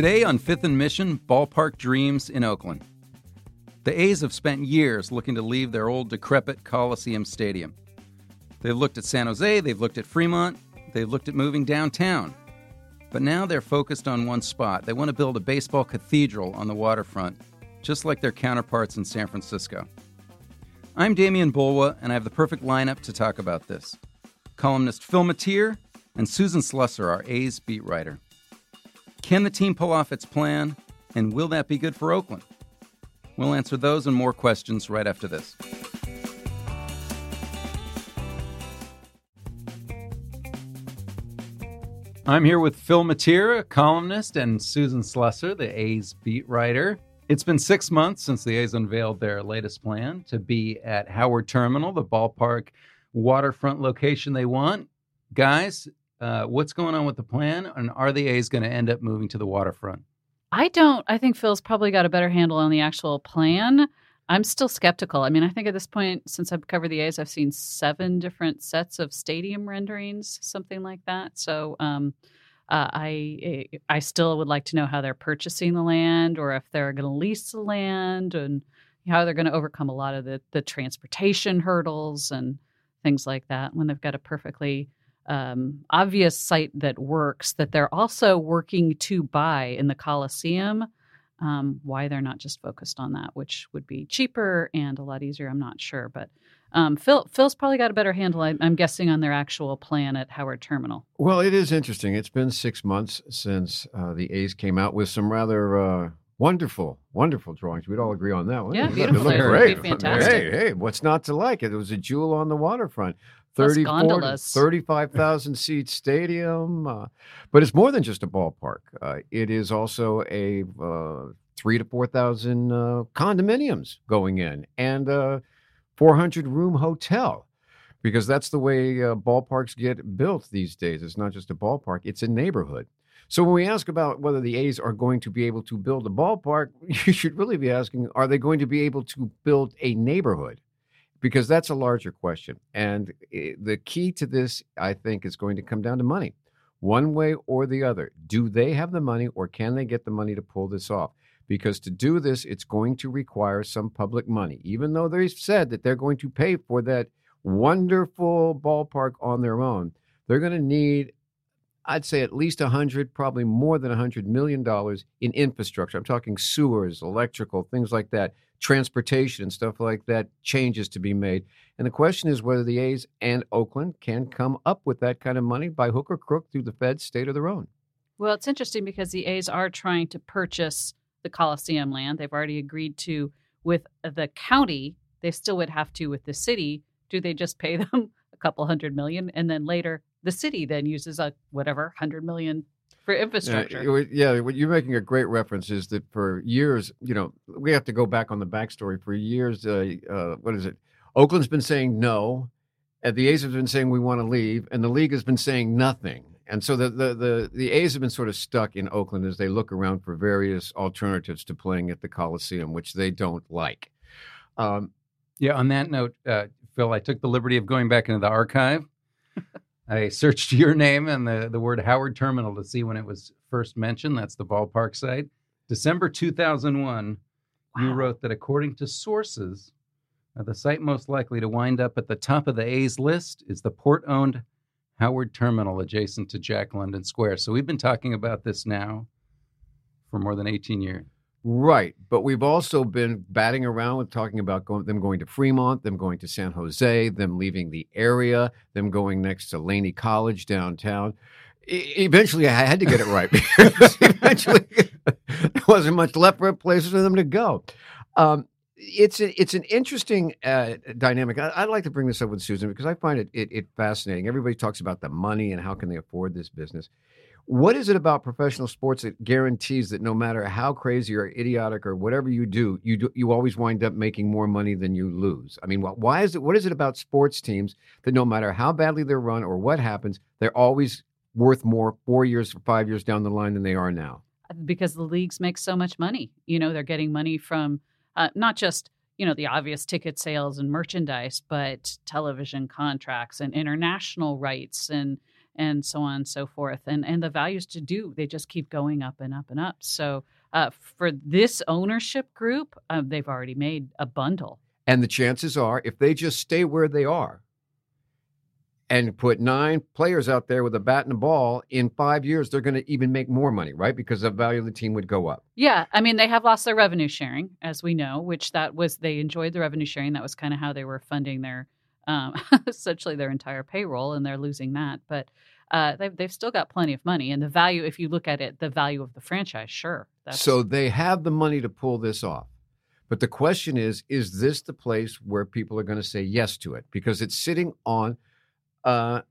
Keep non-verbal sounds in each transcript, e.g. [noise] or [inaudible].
Today on Fifth and Mission, Ballpark Dreams in Oakland. The A's have spent years looking to leave their old decrepit Coliseum Stadium. They've looked at San Jose, they've looked at Fremont, they've looked at moving downtown. But now they're focused on one spot. They want to build a baseball cathedral on the waterfront, just like their counterparts in San Francisco. I'm Demian Bulwa, and I have the perfect lineup to talk about this. Columnist Phil Matier and Susan Slusser, our A's beat writer. Can the team pull off its plan, and will that be good for Oakland? We'll answer those and more questions right after this. I'm here with Phil Matier, columnist, and Susan Slusser, the A's beat writer. It's been six months since the A's unveiled their latest plan to be at Howard Terminal, the ballpark waterfront location they want. Guys, uh, what's going on with the plan, and are the A's going to end up moving to the waterfront? I don't. I think Phil's probably got a better handle on the actual plan. I'm still skeptical. I mean, I think at this point, since I've covered the A's, I've seen seven different sets of stadium renderings, something like that. So, um, uh, I I still would like to know how they're purchasing the land, or if they're going to lease the land, and how they're going to overcome a lot of the the transportation hurdles and things like that when they've got a perfectly um, obvious site that works that they're also working to buy in the Coliseum. Um, why they're not just focused on that, which would be cheaper and a lot easier, I'm not sure. But um, Phil, Phil's probably got a better handle, I'm, I'm, guessing, on their actual plan at Howard Terminal. Well, it is interesting. It's been six months since uh, the A's came out with some rather uh, wonderful, wonderful drawings. We'd all agree on that one. Yeah, beautiful. It looked great. Fantastic. Hey, hey, what's not to like? It was a jewel on the waterfront. 35,000 seat stadium. Uh, but it's more than just a ballpark. Uh, it is also a uh, three to 4,000 uh, condominiums going in and a 400 room hotel because that's the way uh, ballparks get built these days. It's not just a ballpark, it's a neighborhood. So when we ask about whether the A's are going to be able to build a ballpark, [laughs] you should really be asking, are they going to be able to build a neighborhood? Because that's a larger question. And the key to this, I think, is going to come down to money, one way or the other. Do they have the money or can they get the money to pull this off? Because to do this, it's going to require some public money, even though they've said that they're going to pay for that wonderful ballpark on their own. They're going to need I'd say at least 100, probably more than 100 million dollars in infrastructure. I'm talking sewers, electrical, things like that, transportation and stuff like that, changes to be made. And the question is whether the A's and Oakland can come up with that kind of money by hook or crook through the Fed, state or their own. Well, it's interesting because the A's are trying to purchase the Coliseum land. They've already agreed to with the county. They still would have to with the city. Do they just pay [laughs] them a couple hundred million and then later the city then uses a whatever hundred million for infrastructure. Yeah, yeah, what you're making a great reference is that for years, you know, we have to go back on the backstory. For years, uh, uh, what is it? Oakland's been saying no, and the A's have been saying we want to leave, and the league has been saying nothing. And so the, the, the, the A's have been sort of stuck in Oakland as they look around for various alternatives to playing at the Coliseum, which they don't like. Um, yeah, on that note, uh, Phil, I took the liberty of going back into the archive [laughs] I searched [laughs] your name and the, the word Howard Terminal to see when it was first mentioned. That's the ballpark site. December 2001, wow. you wrote that according to sources, uh, the site most likely to wind up at the top of the A's list is the port owned Howard Terminal adjacent to Jack London Square. So we've been talking about this now for more than 18 years. Right, but we've also been batting around with talking about going, them going to Fremont, them going to San Jose, them leaving the area, them going next to Laney College downtown. E- eventually, I had to get it right [laughs] because eventually [laughs] there wasn't much left for places for them to go. Um, it's a, it's an interesting uh, dynamic. I, would like to bring this up with Susan because I find it, it, it fascinating. Everybody talks about the money and how can they afford this business. What is it about professional sports that guarantees that no matter how crazy or idiotic or whatever you do, you do, you always wind up making more money than you lose? I mean, why is it? What is it about sports teams that no matter how badly they're run or what happens, they're always worth more four years or five years down the line than they are now? Because the leagues make so much money. You know, they're getting money from uh, not just you know the obvious ticket sales and merchandise, but television contracts and international rights and and so on and so forth. And and the values to do they just keep going up and up and up. So uh, for this ownership group, uh, they've already made a bundle. And the chances are, if they just stay where they are and put nine players out there with a bat and a ball, in five years, they're going to even make more money, right? Because the value of the team would go up. Yeah. I mean, they have lost their revenue sharing, as we know, which that was, they enjoyed the revenue sharing. That was kind of how they were funding their, um, [laughs] essentially their entire payroll, and they're losing that. But uh, they've, they've still got plenty of money. And the value, if you look at it, the value of the franchise, sure. So they have the money to pull this off. But the question is, is this the place where people are going to say yes to it? Because it's sitting on uh,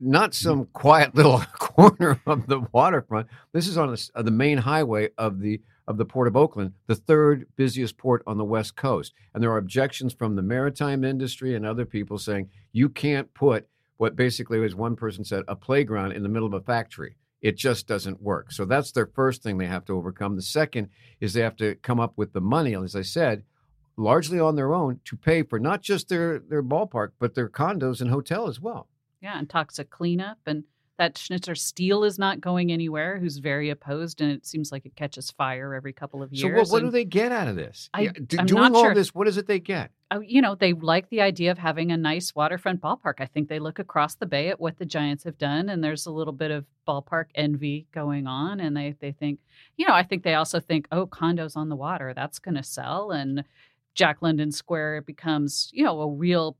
not some quiet [laughs] little corner of the waterfront. This is on the, uh, the main highway of the of the port of Oakland, the third busiest port on the west coast. And there are objections from the maritime industry and other people saying you can't put what basically, was one person said, a playground in the middle of a factory. It just doesn't work. So that's their first thing they have to overcome. The second is they have to come up with the money, as I said, largely on their own to pay for not just their, their ballpark, but their condos and hotel as well. Yeah, and toxic cleanup. And that Schnitzer Steel is not going anywhere, who's very opposed, and it seems like it catches fire every couple of years. So, what, what do they get out of this? I, yeah, doing all sure. this, what is it they get? Oh, you know, they like the idea of having a nice waterfront ballpark. I think they look across the bay at what the Giants have done, and there's a little bit of ballpark envy going on. And they, they think, you know, I think they also think, oh, condos on the water, that's going to sell. And Jack London Square becomes, you know, a real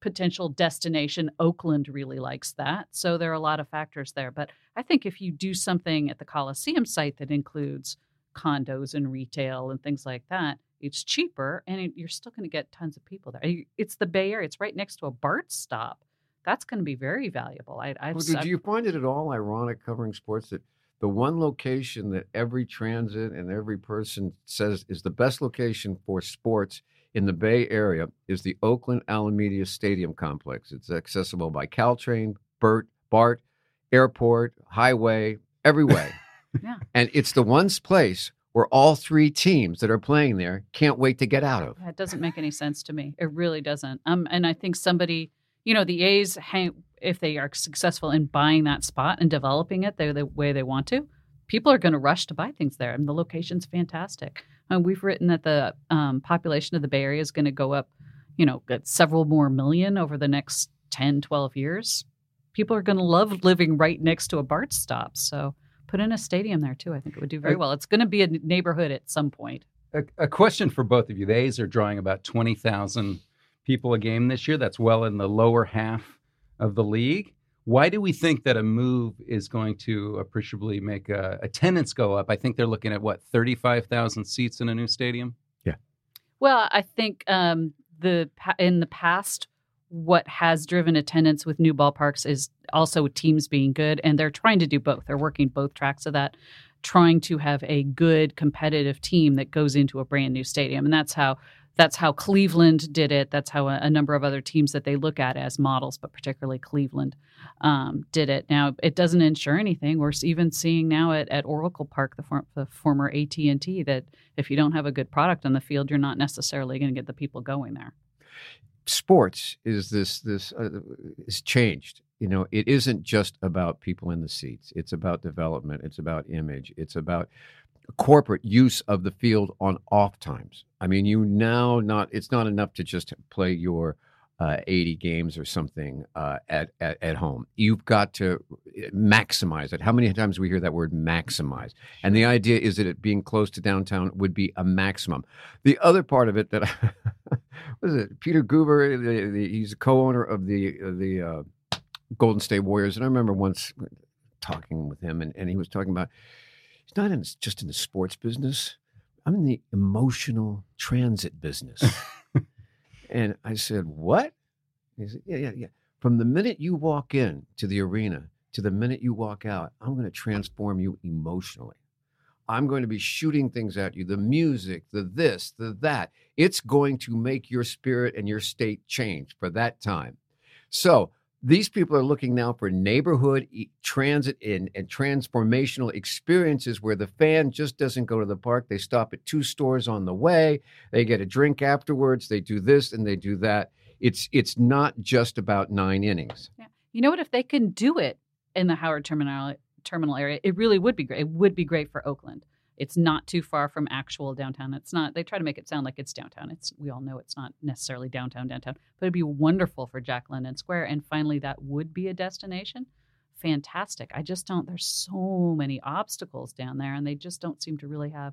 potential destination. Oakland really likes that. So there are a lot of factors there. But I think if you do something at the Coliseum site that includes condos and retail and things like that, it's cheaper, and you're still going to get tons of people there. It's the Bay Area. It's right next to a BART stop. That's going to be very valuable. I, well, do you find it at all ironic covering sports that the one location that every transit and every person says is the best location for sports in the Bay Area is the Oakland Alameda Stadium complex. It's accessible by Caltrain, BERT, BART, airport, highway, every way. [laughs] yeah. And it's the one place where all three teams that are playing there can't wait to get out of. That doesn't make any sense to me. It really doesn't. Um, and I think somebody, you know, the A's, hang, if they are successful in buying that spot and developing it the, the way they want to, people are going to rush to buy things there. I and mean, the location's fantastic. And we've written that the um, population of the Bay Area is going to go up, you know, several more million over the next 10, 12 years. People are going to love living right next to a BART stop. So put in a stadium there too. I think it would do very well. It's going to be a neighborhood at some point. A, a question for both of you. The A's are drawing about 20,000 people a game this year. That's well in the lower half of the league. Why do we think that a move is going to appreciably make uh, attendance go up? I think they're looking at what 35,000 seats in a new stadium. Yeah. Well, I think um, the in the past what has driven attendance with new ballparks is also teams being good, and they're trying to do both. They're working both tracks of that, trying to have a good competitive team that goes into a brand new stadium, and that's how that's how Cleveland did it. That's how a, a number of other teams that they look at as models, but particularly Cleveland um, did it. Now it doesn't ensure anything. We're even seeing now at, at Oracle Park, the, for, the former AT and T, that if you don't have a good product on the field, you're not necessarily going to get the people going there sports is this this uh, is changed you know it isn't just about people in the seats it's about development it's about image it's about corporate use of the field on off times i mean you now not it's not enough to just play your uh, 80 games or something uh, at, at, at home. You've got to eh, maximize it. How many times we hear that word maximize? And the idea is that it being close to downtown would be a maximum. The other part of it that [laughs] was it Peter Guber? The, the, he's a co-owner of the the uh, Golden State Warriors, and I remember once talking with him, and, and he was talking about he's not in just in the sports business. I'm in the emotional transit business. [laughs] And I said, What? He said, Yeah, yeah, yeah. From the minute you walk in to the arena to the minute you walk out, I'm going to transform you emotionally. I'm going to be shooting things at you the music, the this, the that. It's going to make your spirit and your state change for that time. So, these people are looking now for neighborhood transit and, and, transformational experiences where the fan just doesn't go to the park. They stop at two stores on the way. They get a drink afterwards. They do this and they do that. It's it's not just about nine innings. Yeah. You know what? If they can do it in the Howard terminal terminal area, it really would be great. It would be great for Oakland. It's not too far from actual downtown. It's not. They try to make it sound like it's downtown. It's we all know it's not necessarily downtown downtown, but it'd be wonderful for Jack London Square. And finally, that would be a destination. Fantastic. I just don't. There's so many obstacles down there, and they just don't seem to really have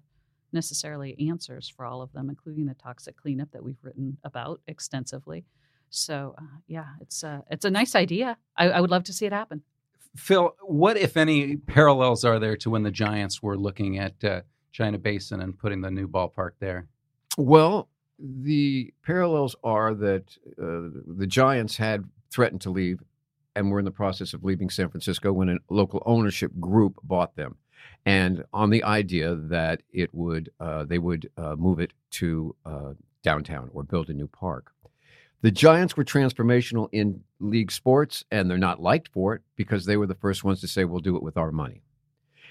necessarily answers for all of them, including the toxic cleanup that we've written about extensively. So uh, yeah, it's a it's a nice idea. I, I would love to see it happen. Phil, what if any parallels are there to when the Giants were looking at uh, China Basin and putting the new ballpark there? Well, the parallels are that uh, the Giants had threatened to leave and were in the process of leaving San Francisco when a local ownership group bought them, and on the idea that it would uh, they would uh, move it to uh, downtown or build a new park. The Giants were transformational in league sports, and they're not liked for it because they were the first ones to say, we'll do it with our money.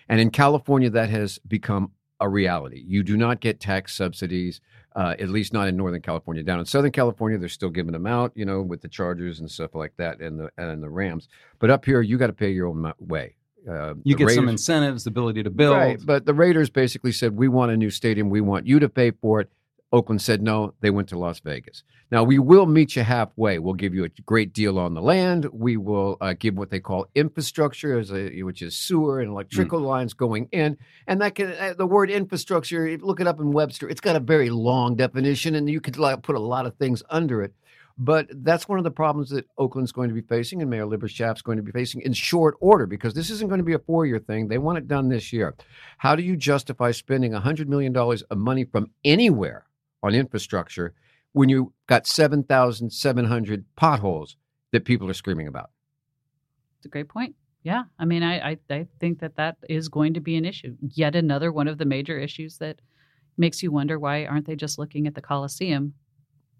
And in California, that has become a reality. You do not get tax subsidies, uh, at least not in Northern California. Down in Southern California, they're still giving them out, you know, with the Chargers and stuff like that, and the and the Rams. But up here, you got to pay your own way. Uh, you get Raiders, some incentives, the ability to build. Right, but the Raiders basically said, "We want a new stadium. We want you to pay for it." Oakland said no. They went to Las Vegas. Now, we will meet you halfway. We'll give you a great deal on the land. We will uh, give what they call infrastructure, a, which is sewer and electrical mm. lines going in. And that can, uh, the word infrastructure, look it up in Webster, it's got a very long definition, and you could like, put a lot of things under it. But that's one of the problems that Oakland's going to be facing and Mayor Libby Schaaf's going to be facing in short order because this isn't going to be a four year thing. They want it done this year. How do you justify spending $100 million of money from anywhere on infrastructure when you got 7,700 potholes that people are screaming about. It's a great point. Yeah. I mean, I, I, I, think that that is going to be an issue. Yet another one of the major issues that makes you wonder why aren't they just looking at the Coliseum,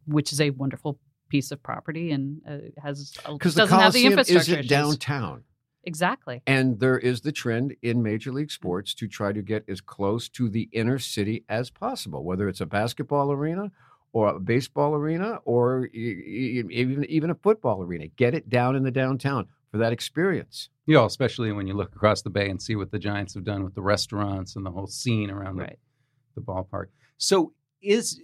which is a wonderful piece of property and uh, has because the Coliseum the isn't issues. downtown. Exactly. And there is the trend in Major League mm. Sports to try to get as close to the inner city as possible, whether it's a basketball arena or a baseball arena or even even a football arena. Get it down in the downtown for that experience. Yeah, especially when you look across the bay and see what the Giants have done with the restaurants and the whole scene around right. the, the ballpark. So, is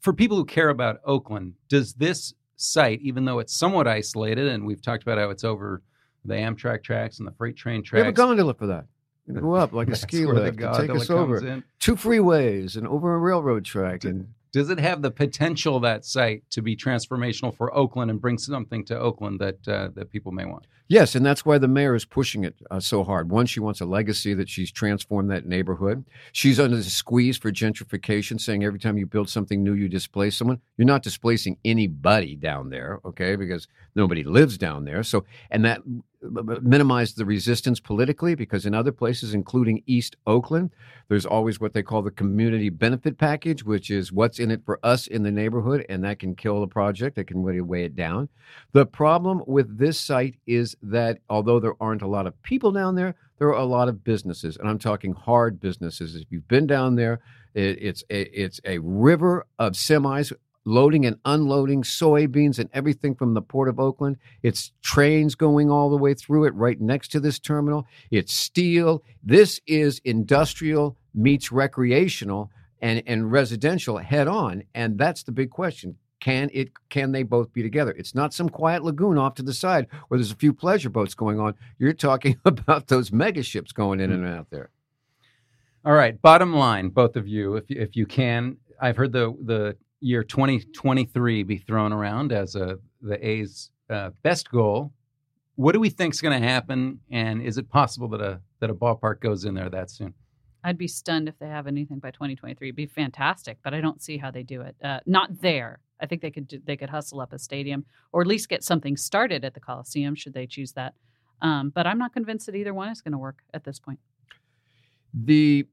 for people who care about Oakland, does this site, even though it's somewhat isolated, and we've talked about how it's over the Amtrak tracks and the freight train tracks. We have a gondola for that. You go up like [laughs] a ski lift and take us over. In. Two freeways and over a railroad track. And does it have the potential that site to be transformational for Oakland and bring something to Oakland that uh, that people may want? Yes, and that's why the mayor is pushing it uh, so hard. One, she wants a legacy that she's transformed that neighborhood. She's under the squeeze for gentrification, saying every time you build something new, you displace someone. You're not displacing anybody down there, okay? Because nobody lives down there. So, and that minimize the resistance politically because in other places, including East Oakland, there's always what they call the community benefit package, which is what's in it for us in the neighborhood, and that can kill the project. That can really weigh it down. The problem with this site is that although there aren't a lot of people down there, there are a lot of businesses, and I'm talking hard businesses. If you've been down there, it, it's a, it's a river of semis loading and unloading soybeans and everything from the port of Oakland. It's trains going all the way through it right next to this terminal. It's steel. This is industrial meets recreational and, and residential head on. And that's the big question. Can it can they both be together? It's not some quiet lagoon off to the side where there's a few pleasure boats going on. You're talking [laughs] about those mega ships going in hmm. and out there. All right, bottom line, both of you, if if you can, I've heard the the year 2023 be thrown around as a the A's uh, best goal. What do we think is going to happen, and is it possible that a that a ballpark goes in there that soon? I'd be stunned if they have anything by 2023. It'd be fantastic, but I don't see how they do it. Uh, not there. I think they could do, they could hustle up a stadium or at least get something started at the Coliseum should they choose that. Um, but I'm not convinced that either one is going to work at this point. The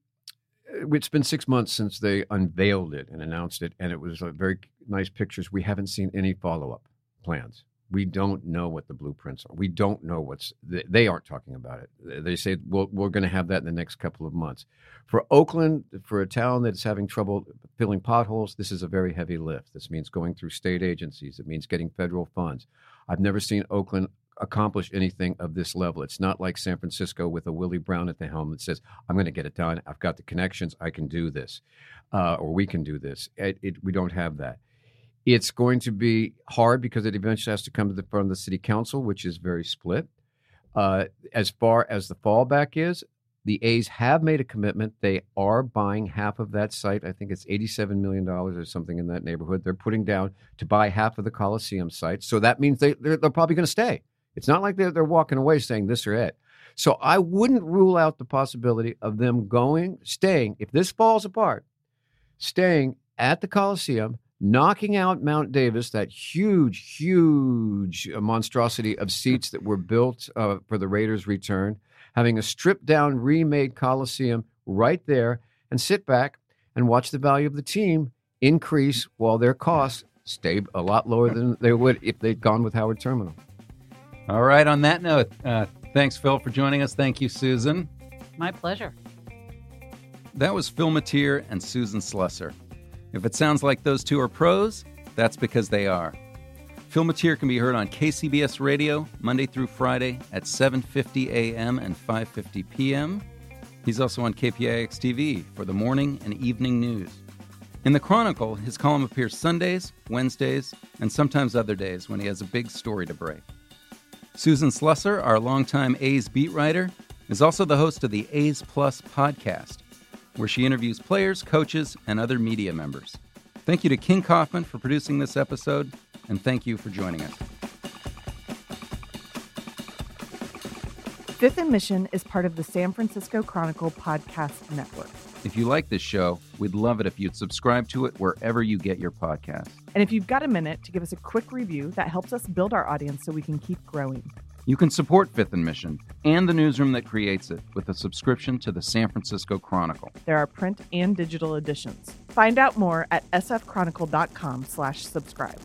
it's been six months since they unveiled it and announced it, and it was very nice pictures. We haven't seen any follow up plans. We don't know what the blueprints are. We don't know what's. They aren't talking about it. They say well, we're going to have that in the next couple of months. For Oakland, for a town that's having trouble filling potholes, this is a very heavy lift. This means going through state agencies. It means getting federal funds. I've never seen Oakland accomplish anything of this level. It's not like San Francisco with a Willie Brown at the helm that says, I'm going to get it done. I've got the connections. I can do this, uh, or we can do this. It, it, we don't have that. It's going to be hard because it eventually has to come to the front of the city council, which is very split. Uh, as far as the fallback is, the A's have made a commitment. They are buying half of that site. I think it's $87 million or something in that neighborhood. They're putting down to buy half of the Coliseum site. So that means they, they're, they're probably going to stay. It's not like they're, they're walking away saying this or it. So I wouldn't rule out the possibility of them going, staying, if this falls apart, staying at the Coliseum, knocking out Mount Davis, that huge, huge monstrosity of seats that were built uh, for the Raiders' return, having a stripped down, remade Coliseum right there, and sit back and watch the value of the team increase while their costs stay a lot lower than they would if they'd gone with Howard Terminal. All right, on that note, uh, thanks, Phil, for joining us. Thank you, Susan. My pleasure. That was Phil Matier and Susan Slusser. If it sounds like those two are pros, that's because they are. Phil Matier can be heard on KCBS Radio Monday through Friday at 7:50 a.m. and 5:50 p.m. He's also on KPIX TV for the morning and evening news. In the Chronicle, his column appears Sundays, Wednesdays, and sometimes other days when he has a big story to break. Susan Slusser, our longtime A's beat writer, is also the host of the A's Plus podcast, where she interviews players, coaches, and other media members. Thank you to King Kaufman for producing this episode, and thank you for joining us. Fifth Mission is part of the San Francisco Chronicle podcast network. If you like this show, we'd love it if you'd subscribe to it wherever you get your podcasts. And if you've got a minute to give us a quick review, that helps us build our audience so we can keep growing. You can support Fifth and Mission and the newsroom that creates it with a subscription to the San Francisco Chronicle. There are print and digital editions. Find out more at sfchronicle.com slash subscribe.